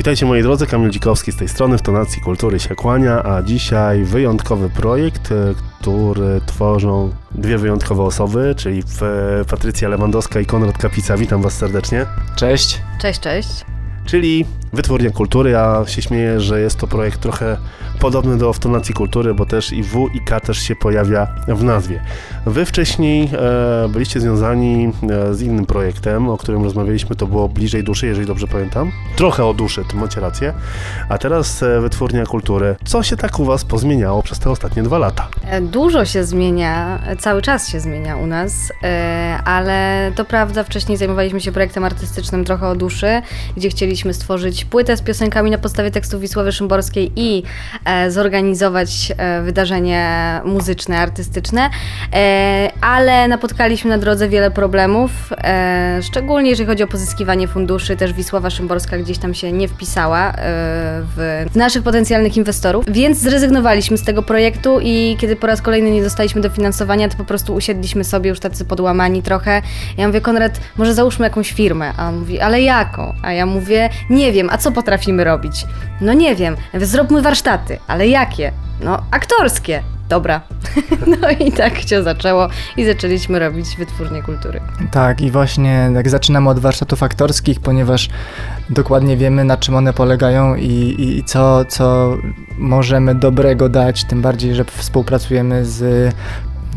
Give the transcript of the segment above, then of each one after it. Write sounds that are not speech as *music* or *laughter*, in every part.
Witajcie moi drodzy, Kamil Dzikowski z tej strony, w Tonacji Kultury się kłania, a dzisiaj wyjątkowy projekt, e, który tworzą dwie wyjątkowe osoby, czyli Patrycja Lewandowska i Konrad Kapica. Witam was serdecznie. Cześć. Cześć, cześć. Czyli Wytwórnia Kultury, ja się śmieję, że jest to projekt trochę podobny do Wtonacji Kultury, bo też i W i K też się pojawia w nazwie. Wy wcześniej e, byliście związani e, z innym projektem, o którym rozmawialiśmy, to było Bliżej Duszy, jeżeli dobrze pamiętam. Trochę o duszy, to macie rację. A teraz e, Wytwórnia Kultury. Co się tak u Was pozmieniało przez te ostatnie dwa lata? E, dużo się zmienia, cały czas się zmienia u nas, e, ale to prawda, wcześniej zajmowaliśmy się projektem artystycznym trochę o duszy, gdzie chcieliśmy stworzyć płytę z piosenkami na podstawie tekstów Wisławy Szymborskiej i E, zorganizować e, wydarzenie muzyczne, artystyczne, e, ale napotkaliśmy na drodze wiele problemów, szczególnie jeżeli chodzi o pozyskiwanie funduszy, też Wisława Szymborska gdzieś tam się nie wpisała w naszych potencjalnych inwestorów, więc zrezygnowaliśmy z tego projektu i kiedy po raz kolejny nie dostaliśmy dofinansowania, to po prostu usiedliśmy sobie już tacy podłamani trochę. Ja mówię, Konrad, może załóżmy jakąś firmę, a on mówi, ale jaką? A ja mówię, nie wiem, a co potrafimy robić? No nie wiem, zróbmy warsztaty ale jakie? No, aktorskie. Dobra. *laughs* No i tak się zaczęło i zaczęliśmy robić wytwórnie kultury. Tak, i właśnie jak zaczynamy od warsztatów aktorskich, ponieważ dokładnie wiemy, na czym one polegają i, i, i co, co możemy dobrego dać, tym bardziej, że współpracujemy z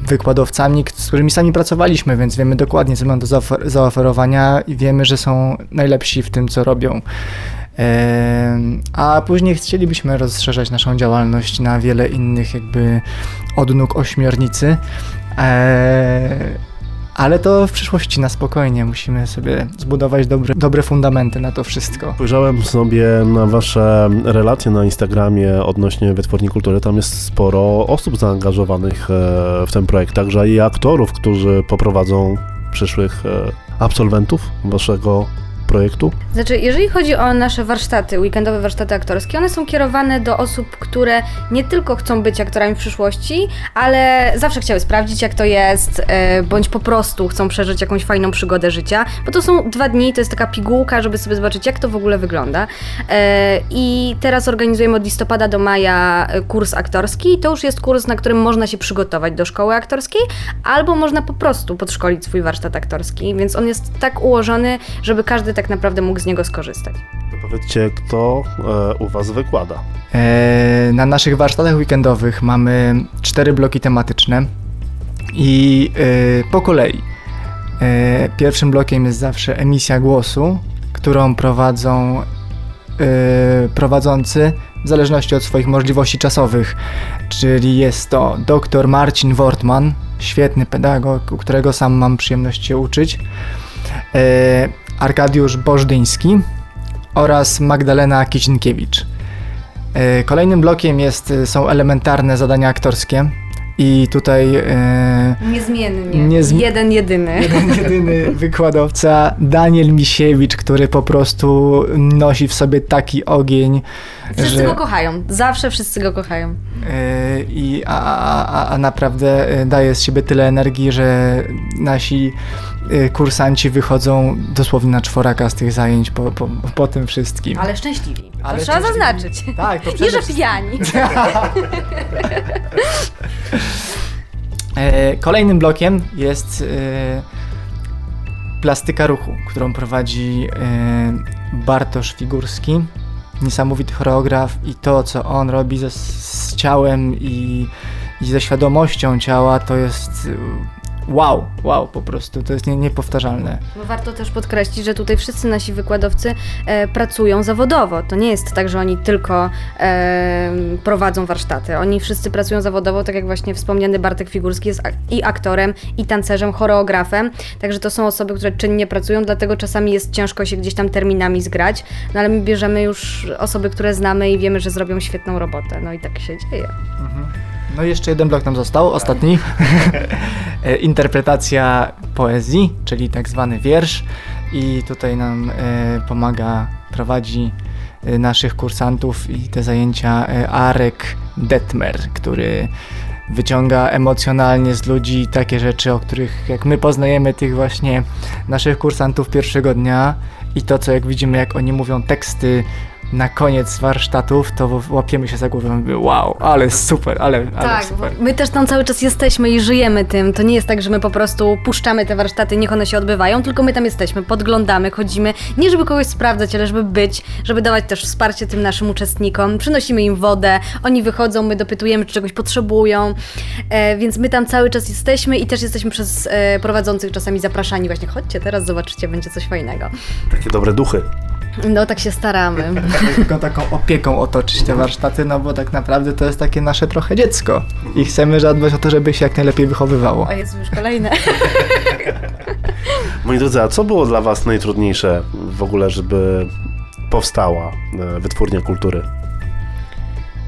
wykładowcami, z którymi sami pracowaliśmy, więc wiemy dokładnie, co mam do zaoferowania i wiemy, że są najlepsi w tym, co robią. A później chcielibyśmy rozszerzać naszą działalność na wiele innych jakby odnóg ośmiornicy. Ale to w przyszłości na spokojnie. Musimy sobie zbudować dobre, dobre fundamenty na to wszystko. Spojrzałem sobie na Wasze relacje na Instagramie odnośnie wytwórni kultury. Tam jest sporo osób zaangażowanych e, w ten projekt, także i aktorów, którzy poprowadzą przyszłych e, absolwentów Waszego projektu? Znaczy, jeżeli chodzi o nasze warsztaty, weekendowe warsztaty aktorskie, one są kierowane do osób, które nie tylko chcą być aktorami w przyszłości, ale zawsze chciały sprawdzić, jak to jest, e, bądź po prostu chcą przeżyć jakąś fajną przygodę życia, bo to są dwa dni, to jest taka pigułka, żeby sobie zobaczyć, jak to w ogóle wygląda. E, I teraz organizujemy od listopada do maja e, kurs aktorski. To już jest kurs, na którym można się przygotować do szkoły aktorskiej, albo można po prostu podszkolić swój warsztat aktorski, więc on jest tak ułożony, żeby każdy tak tak naprawdę mógł z niego skorzystać. Powiedzcie, kto e, u Was wykłada? E, na naszych warsztatach weekendowych mamy cztery bloki tematyczne i e, po kolei. E, pierwszym blokiem jest zawsze emisja głosu, którą prowadzą e, prowadzący w zależności od swoich możliwości czasowych, czyli jest to dr Marcin Wortman, świetny pedagog, u którego sam mam przyjemność się uczyć. Arkadiusz Bożdyński oraz Magdalena Kicinkiewicz. E, kolejnym blokiem jest, e, są elementarne zadania aktorskie. I tutaj. E, Niezmiennie. Niezm... Jeden jedyny. *laughs* Jeden jedyny wykładowca, Daniel Misiewicz, który po prostu nosi w sobie taki ogień. Wszyscy że, go kochają. Zawsze wszyscy go kochają. I, a, a, a naprawdę daje z siebie tyle energii, że nasi kursanci wychodzą dosłownie na czworaka z tych zajęć po, po, po tym wszystkim. Ale szczęśliwi. Ale to trzeba zaznaczyć. Tak, to. Nie, że pijani. Kolejnym blokiem jest e, plastyka ruchu, którą prowadzi e, Bartosz Figurski. Niesamowity choreograf i to, co on robi ze, z ciałem i, i ze świadomością ciała, to jest wow, wow po prostu, to jest nie, niepowtarzalne. No warto też podkreślić, że tutaj wszyscy nasi wykładowcy e, pracują zawodowo. To nie jest tak, że oni tylko e, prowadzą warsztaty. Oni wszyscy pracują zawodowo, tak jak właśnie wspomniany Bartek Figurski jest i aktorem, i tancerzem, choreografem. Także to są osoby, które czynnie pracują, dlatego czasami jest ciężko się gdzieś tam terminami zgrać. No ale my bierzemy już osoby, które znamy i wiemy, że zrobią świetną robotę. No i tak się dzieje. Mhm. No jeszcze jeden blok nam został, ostatni. *laughs* E, interpretacja poezji, czyli tak zwany wiersz. I tutaj nam e, pomaga, prowadzi e, naszych kursantów i te zajęcia Arek Detmer, który wyciąga emocjonalnie z ludzi takie rzeczy, o których jak my poznajemy tych właśnie naszych kursantów pierwszego dnia i to, co jak widzimy, jak oni mówią teksty na koniec warsztatów, to łapiemy się za głowę i mówimy, wow, ale super, ale, ale Tak, super. my też tam cały czas jesteśmy i żyjemy tym. To nie jest tak, że my po prostu puszczamy te warsztaty, niech one się odbywają, tylko my tam jesteśmy, podglądamy, chodzimy, nie żeby kogoś sprawdzać, ale żeby być, żeby dawać też wsparcie tym naszym uczestnikom. Przynosimy im wodę, oni wychodzą, my dopytujemy, czy czegoś potrzebują, e, więc my tam cały czas jesteśmy i też jesteśmy przez e, prowadzących czasami zapraszani właśnie, chodźcie teraz, zobaczycie, będzie coś fajnego. Takie dobre duchy. No tak się staramy. *laughs* Tylko taką opieką otoczyć te warsztaty, no bo tak naprawdę to jest takie nasze trochę dziecko i chcemy zadbać o to, żeby się jak najlepiej wychowywało. O jest już kolejne. *laughs* Moi drodzy, a co było dla Was najtrudniejsze w ogóle, żeby powstała e, wytwórnia kultury?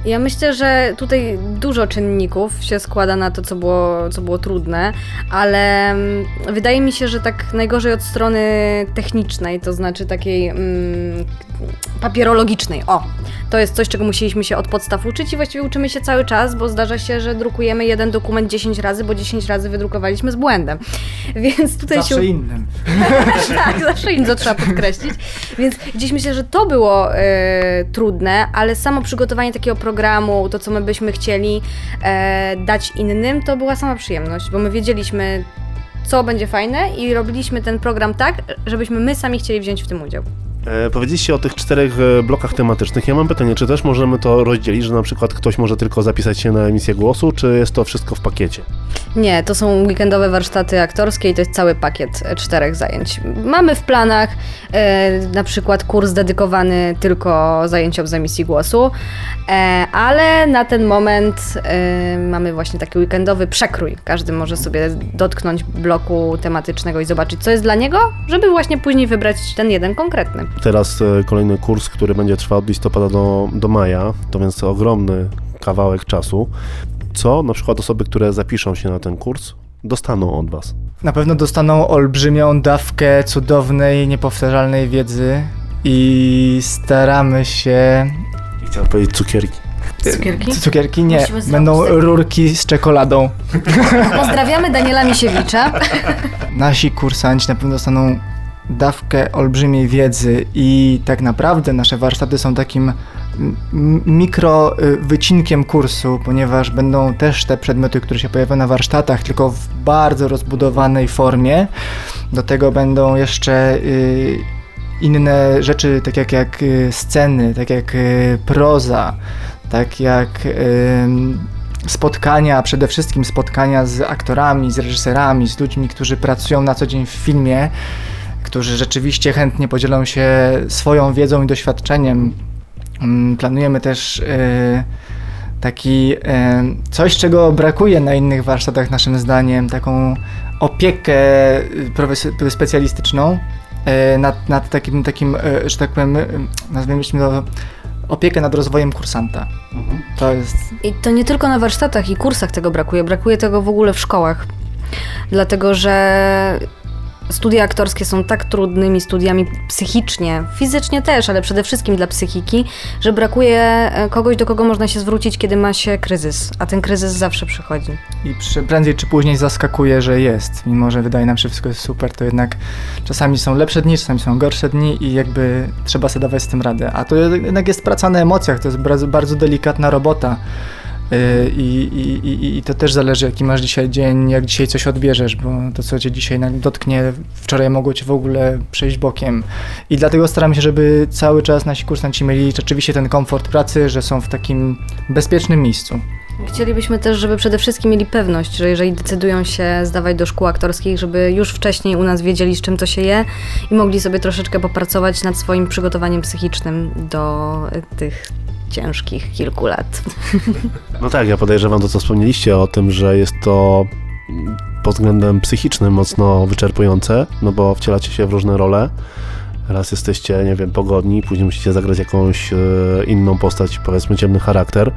Ja myślę, że tutaj dużo czynników się składa na to, co było, co było trudne, ale mm, wydaje mi się, że tak najgorzej od strony technicznej, to znaczy takiej mm, papierologicznej. O, to jest coś, czego musieliśmy się od podstaw uczyć i właściwie uczymy się cały czas, bo zdarza się, że drukujemy jeden dokument 10 razy, bo 10 razy wydrukowaliśmy z błędem. *laughs* Więc tutaj Zawsze się innym. *laughs* tak, zawsze im to trzeba podkreślić. Więc gdzieś myślę, że to było e, trudne, ale samo przygotowanie takiego programu, to co my byśmy chcieli e, dać innym, to była sama przyjemność, bo my wiedzieliśmy, co będzie fajne i robiliśmy ten program tak, żebyśmy my sami chcieli wziąć w tym udział. E, powiedzieliście o tych czterech e, blokach tematycznych. Ja mam pytanie, czy też możemy to rozdzielić, że na przykład ktoś może tylko zapisać się na emisję głosu, czy jest to wszystko w pakiecie? Nie, to są weekendowe warsztaty aktorskie i to jest cały pakiet e, czterech zajęć. Mamy w planach e, na przykład kurs dedykowany tylko zajęciom z emisji głosu, e, ale na ten moment mamy właśnie taki weekendowy przekrój. Każdy może sobie dotknąć bloku tematycznego i zobaczyć, co jest dla niego, żeby właśnie później wybrać ten jeden konkretny. Teraz e, kolejny kurs, który będzie trwał od listopada do, do maja, to więc ogromny kawałek czasu. Co na przykład osoby, które zapiszą się na ten kurs, dostaną od Was? Na pewno dostaną olbrzymią dawkę cudownej, niepowtarzalnej wiedzy i staramy się... Chciałem powiedzieć cukierki. Cukierki? Cukierki? Nie, będą rurki z czekoladą. Pozdrawiamy Daniela Misiewicza. *laughs* Nasi kursanci na pewno dostaną dawkę olbrzymiej wiedzy i tak naprawdę nasze warsztaty są takim mikro y, wycinkiem kursu, ponieważ będą też te przedmioty, które się pojawią na warsztatach, tylko w bardzo rozbudowanej formie. Do tego będą jeszcze y, inne rzeczy, tak jak, jak y, sceny, tak jak proza, tak jak spotkania, przede wszystkim spotkania z aktorami, z reżyserami, z ludźmi, którzy pracują na co dzień w filmie, którzy rzeczywiście chętnie podzielą się swoją wiedzą i doświadczeniem. Mm, Planujemy też y, taki y, coś, czego brakuje na innych warsztatach naszym zdaniem, taką opiekę profes- specjalistyczną nad, nad takim, takim, że tak powiem, nazwijmy to opiekę nad rozwojem kursanta. To jest I to nie tylko na warsztatach i kursach tego brakuje, brakuje tego w ogóle w szkołach. Dlatego, że studia aktorskie są tak trudnymi studiami psychicznie, fizycznie też, ale przede wszystkim dla psychiki, że brakuje e, kogoś, do kogo można się zwrócić, kiedy ma się kryzys, a ten kryzys zawsze przychodzi. i przy, prędzej czy później zaskakuje, że jest. Mimo, że wydaje nam się, że wszystko jest super, to jednak czasami są lepsze dni, czasami są gorsze dni i jakby trzeba sobie dawać z tym radę. A to jednak jest praca na emocjach, to jest bardzo, bardzo delikatna robota. Yy, I, i, i, to też zależy, jaki masz dzisiaj dzień, jak dzisiaj coś odbierzesz, bo to, co cię dzisiaj dotknie, wczoraj mogło cię w ogóle przejść bokiem. I dlatego staramy się, żeby cały czas nasi kursanci mieli rzeczywiście ten komfort pracy, że są w takim bezpiecznym miejscu. Chcielibyśmy też, żeby przede wszystkim mieli pewność, że jeżeli decydują się zdawać do szkół aktorskich, żeby już wcześniej u nas wiedzieli, z czym to się je i mogli sobie troszeczkę popracować nad swoim przygotowaniem psychicznym do e, tych ciężkich kilku lat. *laughs* No tak, ja podejrzewam to, co wspomnieliście o tym, że jest to pod względem psychicznym mocno wyczerpujące, no bo wcielacie się w różne role. Raz jesteście, nie wiem, pogodni, później musicie zagrać jakąś e, inną postać, powiedzmy ciemny charakter.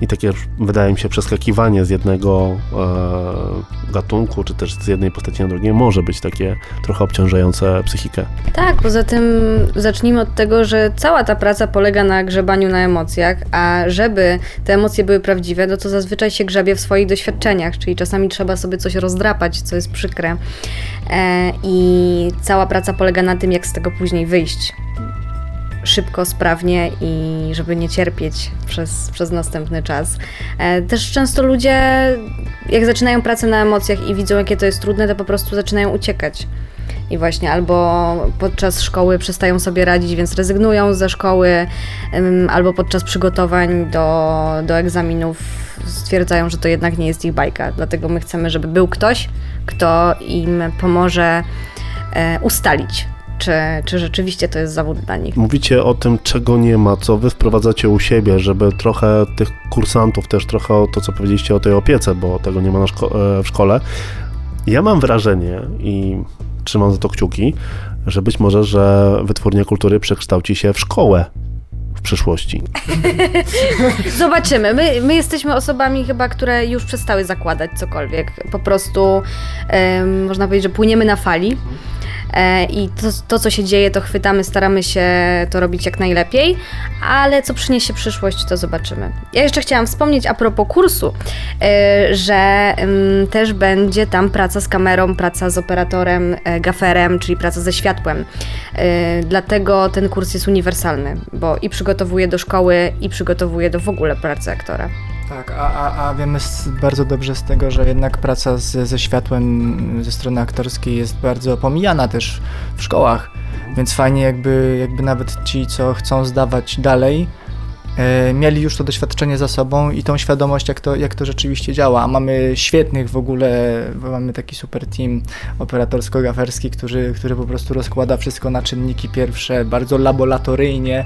I takie, wydaje mi się, przeskakiwanie z jednego e, gatunku, czy też z jednej postaci na drugie może być takie trochę obciążające psychikę. Tak, poza tym zacznijmy od tego, że cała ta praca polega na grzebaniu na emocjach, a żeby te emocje były prawdziwe, no to zazwyczaj się grzebie w swoich doświadczeniach, czyli czasami trzeba sobie coś rozdrapać, co jest przykre. E, I cała praca polega na tym, jak z tego później wyjść. Szybko, sprawnie i żeby nie cierpieć przez, przez następny czas. E, też często ludzie, jak zaczynają pracę na emocjach i widzą, jakie to jest trudne, to po prostu zaczynają uciekać. I właśnie albo podczas szkoły przestają sobie radzić, więc rezygnują ze szkoły, albo podczas przygotowań do, do egzaminów stwierdzają, że to jednak nie jest ich bajka. Dlatego my chcemy, żeby był ktoś, kto im pomoże e, ustalić, czy, czy rzeczywiście to jest zawód dla nich. Mówicie o tym, czego nie ma, co wy wprowadzacie u siebie, żeby trochę tych kursantów, też trochę o to, co powiedzieliście o tej opiece, bo tego nie ma szko- e, w szkole. Ja mam wrażenie i trzymam za to kciuki, że być może, że Wytwórnia Kultury przekształci się w szkołę w przyszłości. *laughs* Zobaczymy. My, my jesteśmy osobami chyba, które już przestały zakładać cokolwiek. Po prostu można powiedzieć, że płyniemy na fali. E, i to, to, co się dzieje, to chwytamy, staramy się to robić jak najlepiej, ale co przyniesie przyszłość, to zobaczymy. Ja jeszcze chciałam wspomnieć a propos kursu, e, że też będzie tam praca z kamerą, praca z operatorem, e, gaferem, czyli praca ze światłem. Dlatego ten kurs jest uniwersalny, bo i przygotowuje do szkoły, i przygotowuje do w ogóle pracy aktora. Tak, a, a, a wiemy bardzo dobrze z tego, że jednak praca z, ze światłem ze strony aktorskiej jest bardzo pomijana też w szkołach, więc fajnie jakby, jakby nawet ci, co chcą zdawać dalej, e, mieli już to doświadczenie za sobą i tą świadomość, jak to, jak to rzeczywiście działa. A mamy świetnych w ogóle, mamy taki super team operatorsko-gaferski, który, który po prostu rozkłada wszystko na czynniki pierwsze, bardzo laboratoryjnie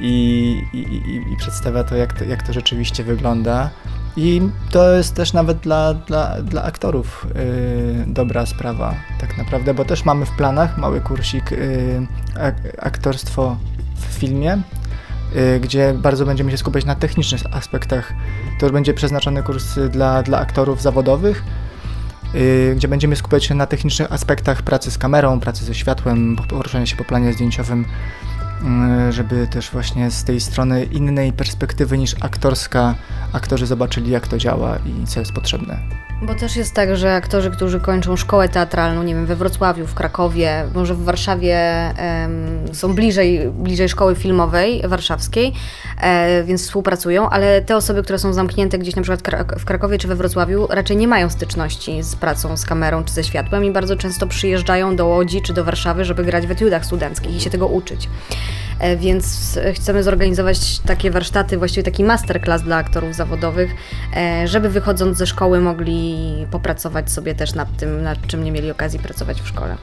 i, i, i, przedstawia to jak, to, jak to rzeczywiście wygląda. I to jest też nawet dla, dla, dla aktorów yy, dobra sprawa, tak naprawdę, bo też mamy w planach mały kursik yy, aktorstwo w filmie, yy, gdzie bardzo będziemy się skupiać na technicznych aspektach. To już będzie przeznaczony kurs dla, dla aktorów zawodowych, y, gdzie będziemy skupiać się na technicznych aspektach pracy z kamerą, pracy ze światłem, poruszania się po planie zdjęciowym żeby też właśnie z tej strony innej perspektywy niż aktorska aktorzy zobaczyli jak to działa i co jest potrzebne. Bo też jest tak, że aktorzy, którzy kończą szkołę teatralną, nie wiem, we Wrocławiu, w Krakowie, może w Warszawie są bliżej, bliżej szkoły filmowej warszawskiej, e, więc współpracują, ale te osoby, które są zamknięte gdzieś na przykład w Krakowie czy we Wrocławiu, raczej nie mają styczności z pracą, z kamerą czy ze światłem i bardzo często przyjeżdżają do Łodzi czy do Warszawy, żeby grać w etiudach studenckich i się tego uczyć. E, więc chcemy zorganizować takie warsztaty, właściwie taki masterclass dla aktorów zawodowych, e, żeby wychodząc ze szkoły mogli popracować sobie też nad tym, nad czym nie mieli okazji pracować w szkole.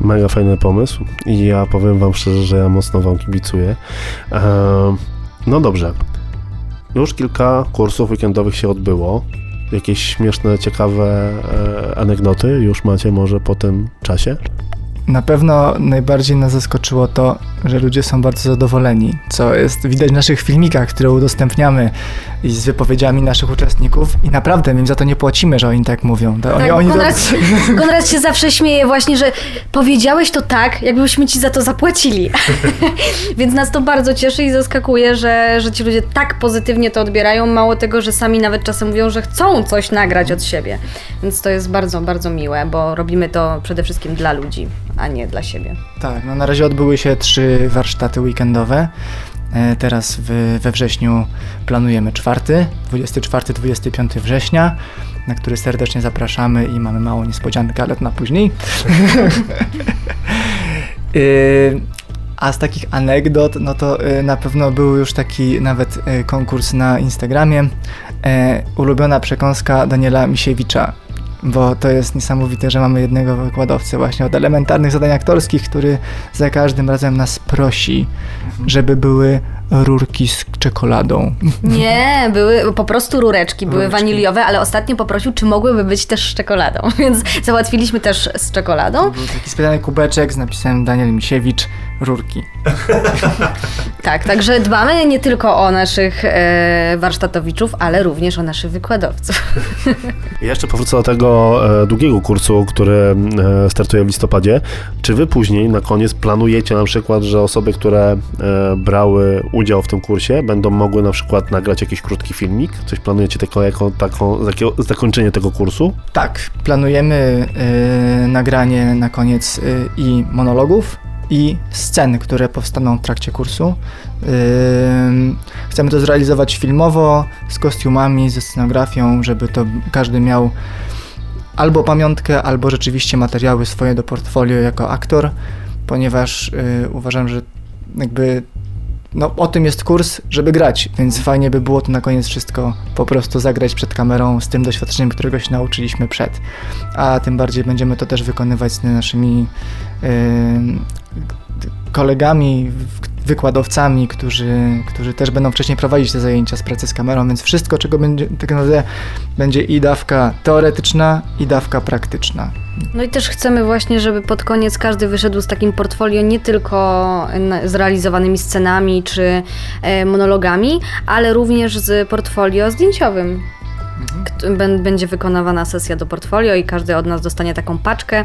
Mega fajny pomysł i ja powiem Wam szczerze, że ja mocno Wam kibicuję. No dobrze. Już kilka kursów weekendowych się odbyło. Jakieś śmieszne, ciekawe e, anegdoty już macie może po tym czasie? Na pewno najbardziej nas zaskoczyło to, że ludzie są bardzo zadowoleni, co jest widać w naszych filmikach, które udostępniamy i z wypowiedziami naszych uczestników i naprawdę my im za to nie płacimy, że oni tak mówią. To tak, oni, oni Konrad. *laughs* Konrad się zawsze śmieje właśnie, że powiedziałeś to tak, jakbyśmy ci za to zapłacili. *laughs* Więc nas to bardzo cieszy i zaskakuje, że, że ci ludzie tak pozytywnie to odbierają, mało tego, że sami nawet czasem mówią, że chcą coś nagrać od siebie. Więc to jest bardzo, bardzo miłe, bo robimy to przede wszystkim dla ludzi a nie dla siebie. Tak, no na razie odbyły się trzy warsztaty weekendowe. E, teraz w, we wrześniu planujemy czwarty, 24-25 września, na który serdecznie zapraszamy i mamy małą niespodziankę, ale to na później. *laughs* E, a z takich anegdot, no to e, na pewno był już taki nawet konkurs na Instagramie. Ulubiona przekąska Daniela Misiewicza bo to jest niesamowite, że mamy jednego wykładowcę właśnie od elementarnych zadań aktorskich, który za każdym razem nas prosi, żeby były rurki z czekoladą. Nie, były po prostu rureczki, były rureczki. waniliowe, ale ostatnio poprosił, czy mogłyby być też z czekoladą, *laughs* więc załatwiliśmy też z czekoladą. Był taki specjalny kubeczek z napisem Daniel Misiewicz, rurki. *laughs* tak, także dbamy nie tylko o naszych e, warsztatowiczów, ale również o naszych wykładowców. *laughs* jeszcze powrócę do tego e, długiego kursu, który e, startuje w listopadzie. Czy wy później, na koniec, planujecie na przykład, że osoby, które e, brały udział w tym kursie, będą mogły na przykład nagrać jakiś krótki filmik? Coś planujecie tylko jako taką, zakończenie tego kursu? Tak, planujemy y, nagranie na koniec y, i monologów, i scen, które powstaną w trakcie kursu. Chcemy to zrealizować filmowo, z kostiumami, ze scenografią, żeby to każdy miał albo pamiątkę, albo rzeczywiście materiały swoje do portfolio jako aktor, ponieważ yy, uważam, że jakby no, o tym jest kurs, żeby grać, więc fajnie by było to na koniec wszystko po prostu zagrać przed kamerą z tym doświadczeniem, którego się nauczyliśmy przed. A tym bardziej będziemy to też wykonywać z naszymi yy, kolegami, wykładowcami, którzy, którzy też będą wcześniej prowadzić te zajęcia z pracy z kamerą, więc wszystko, czego będzie tak naprawdę, będzie i dawka teoretyczna, i dawka praktyczna. No i też chcemy właśnie, żeby pod koniec każdy wyszedł z takim portfolio nie tylko zrealizowanymi scenami czy e, monologami, ale również z portfolio zdjęciowym. Będzie wykonywana sesja do portfolio i każdy od nas dostanie taką paczkę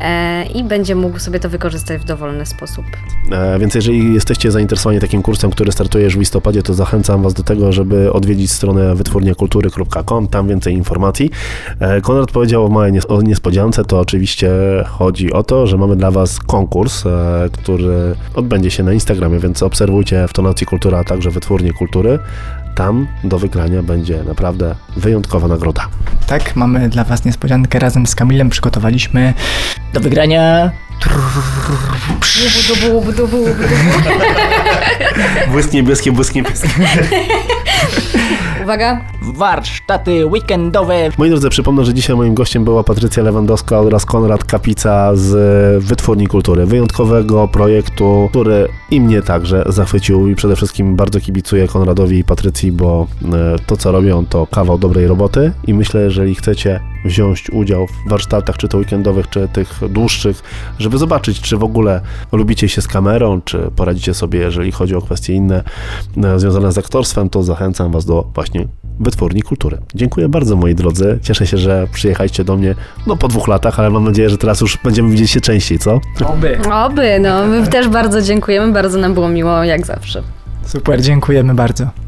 e, i będzie mógł sobie to wykorzystać w dowolny sposób. E, więc jeżeli jesteście zainteresowani takim kursem, który startuje już w listopadzie, to zachęcam Was do tego, żeby odwiedzić stronę wytwórniakultury.com, tam więcej informacji. E, Konrad powiedział o niespodziance, to oczywiście chodzi o to, że mamy dla Was konkurs, który odbędzie się na Instagramie, więc obserwujcie w Tonacji Kultura, a także Wytwórnie Kultury tam do wygrania będzie naprawdę wyjątkowa nagroda. Tak, mamy dla Was niespodziankę. Razem z Kamilem przygotowaliśmy do wygrania. Błysk niebieskie, błysk niebieskie. Uwaga. Warsztaty weekendowe. Moi drodzy, przypomnę, że dzisiaj moim gościem była Patrycja Lewandowska oraz Konrad Kapica z Wytwórni Kultury. Wyjątkowego projektu, który i mnie także zachwycił i przede wszystkim bardzo kibicuję Konradowi i Patrycji, bo to co robią to kawał dobrej roboty i myślę, jeżeli chcecie wziąć udział w warsztatach, czy to weekendowych, czy tych dłuższych, żeby zobaczyć, czy w ogóle lubicie się z kamerą, czy poradzicie sobie, jeżeli chodzi o kwestie inne e, związane z aktorstwem, to zachęcam Was do właśnie Wytwórni Kultury. Dziękuję bardzo moi drodzy. Cieszę się, że przyjechaliście do mnie no po dwóch latach, ale mam nadzieję, że teraz już będziemy widzieć się częściej, co? Oby. Oby, no my też bardzo dziękujemy, bardzo nam było miło jak zawsze. Super, dziękujemy bardzo.